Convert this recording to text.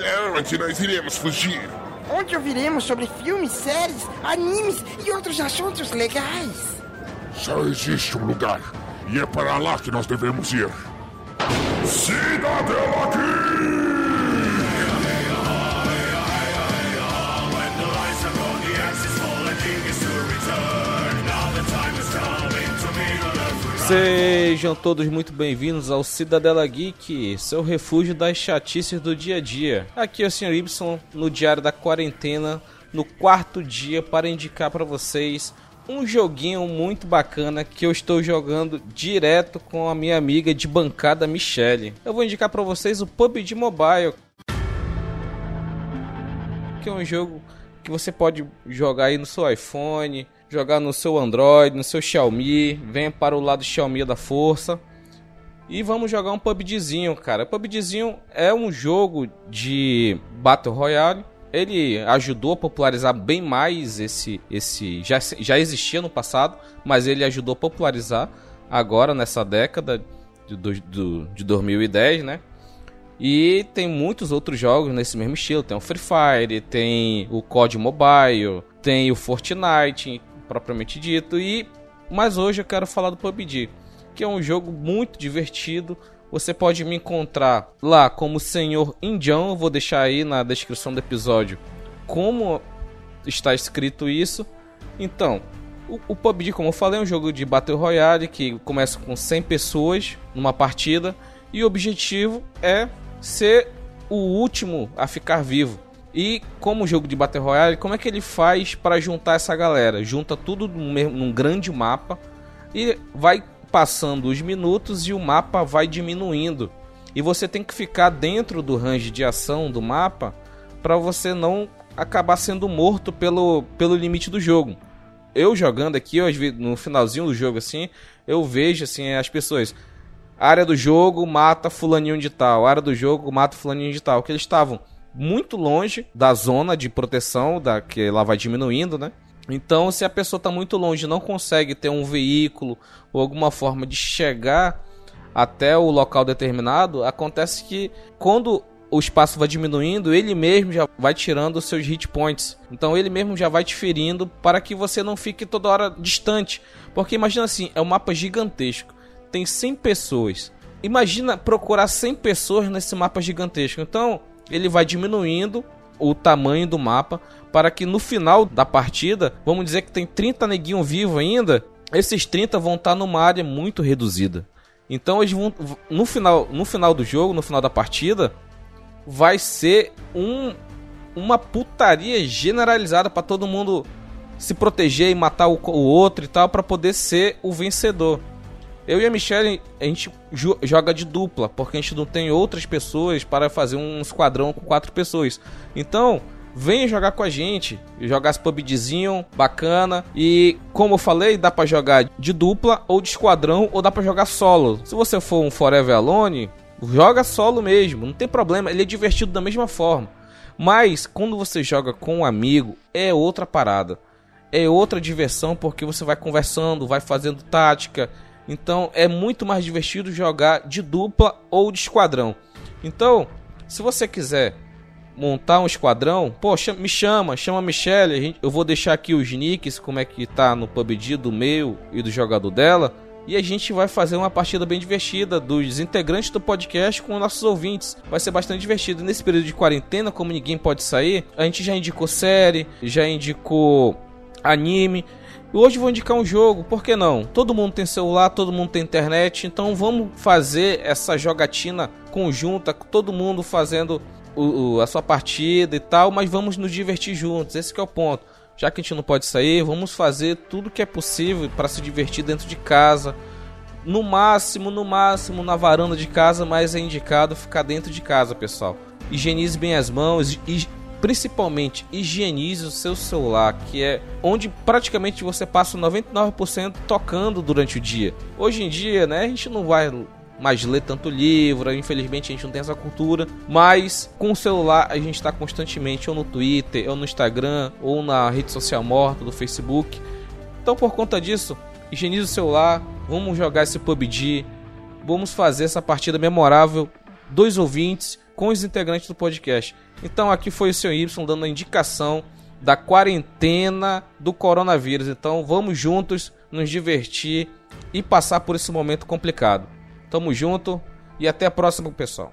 É onde nós iremos fugir. Onde ouviremos sobre filmes, séries, animes e outros assuntos legais. Só existe um lugar, e é para lá que nós devemos ir. Cidadela Geek! Sejam todos muito bem-vindos ao Cidadela Geek, seu refúgio das chatices do dia a dia. Aqui é o Sr. Y no Diário da Quarentena, no quarto dia para indicar para vocês um joguinho muito bacana que eu estou jogando direto com a minha amiga de bancada Michelle. Eu vou indicar para vocês o PUBG Mobile, que é um jogo que você pode jogar aí no seu iPhone, jogar no seu Android, no seu Xiaomi, venha para o lado Xiaomi da força. E vamos jogar um PUBGzinho, cara. PUBGzinho é um jogo de Battle Royale. Ele ajudou a popularizar bem mais esse esse já, já existia no passado, mas ele ajudou a popularizar agora nessa década de, do, de 2010, né? E tem muitos outros jogos nesse mesmo estilo. Tem o Free Fire, tem o COD Mobile, tem o Fortnite, propriamente dito. E mas hoje eu quero falar do PUBG, que é um jogo muito divertido. Você pode me encontrar lá como Senhor Indião, eu vou deixar aí na descrição do episódio como está escrito isso. Então, o, o PUBG, como eu falei, é um jogo de Battle Royale que começa com 100 pessoas numa partida e o objetivo é ser o último a ficar vivo. E como jogo de Battle Royale, como é que ele faz para juntar essa galera? Junta tudo num, num grande mapa e vai passando os minutos e o mapa vai diminuindo. E você tem que ficar dentro do range de ação do mapa para você não acabar sendo morto pelo, pelo limite do jogo. Eu jogando aqui, eu, no finalzinho do jogo assim, eu vejo assim as pessoas área do jogo mata fulaninho de tal, área do jogo mata fulaninho de tal, que eles estavam muito longe da zona de proteção, da que ela vai diminuindo, né? Então, se a pessoa está muito longe não consegue ter um veículo ou alguma forma de chegar até o local determinado, acontece que quando o espaço vai diminuindo, ele mesmo já vai tirando os seus hit points. Então ele mesmo já vai te ferindo para que você não fique toda hora distante. Porque imagina assim, é um mapa gigantesco tem 100 pessoas. Imagina procurar 100 pessoas nesse mapa gigantesco. Então, ele vai diminuindo o tamanho do mapa para que no final da partida, vamos dizer que tem 30 neguinho vivo ainda, esses 30 vão estar numa área muito reduzida. Então eles vão no final, no final do jogo, no final da partida, vai ser um uma putaria generalizada para todo mundo se proteger e matar o, o outro e tal para poder ser o vencedor. Eu e a Michelle, a gente joga de dupla, porque a gente não tem outras pessoas para fazer um esquadrão com quatro pessoas. Então, venha jogar com a gente, jogar esse PUBGzinho bacana e como eu falei, dá para jogar de dupla ou de esquadrão ou dá para jogar solo. Se você for um Forever Alone, joga solo mesmo, não tem problema, ele é divertido da mesma forma. Mas quando você joga com um amigo, é outra parada. É outra diversão porque você vai conversando, vai fazendo tática, então é muito mais divertido jogar de dupla ou de esquadrão. Então, se você quiser montar um esquadrão, poxa, me chama, chama a Michelle, gente, eu vou deixar aqui os nicks, como é que tá no PUBG do meu e do jogador dela, e a gente vai fazer uma partida bem divertida dos integrantes do podcast com nossos ouvintes. Vai ser bastante divertido. Nesse período de quarentena, como ninguém pode sair, a gente já indicou série, já indicou anime, Hoje vou indicar um jogo, por que não? Todo mundo tem celular, todo mundo tem internet, então vamos fazer essa jogatina conjunta, todo mundo fazendo o, o, a sua partida e tal, mas vamos nos divertir juntos, esse é o ponto. Já que a gente não pode sair, vamos fazer tudo que é possível para se divertir dentro de casa. No máximo, no máximo na varanda de casa, mas é indicado ficar dentro de casa, pessoal. Higienize bem as mãos, principalmente higienize o seu celular, que é onde praticamente você passa 99% tocando durante o dia. Hoje em dia, né, a gente não vai mais ler tanto livro, infelizmente a gente não tem essa cultura, mas com o celular a gente está constantemente ou no Twitter, ou no Instagram, ou na rede social morta do Facebook. Então por conta disso, higienize o celular, vamos jogar esse PUBG, vamos fazer essa partida memorável, dois ouvintes com os integrantes do podcast. Então aqui foi o seu Y dando a indicação da quarentena do coronavírus. Então vamos juntos nos divertir e passar por esse momento complicado. Tamo junto e até a próxima, pessoal.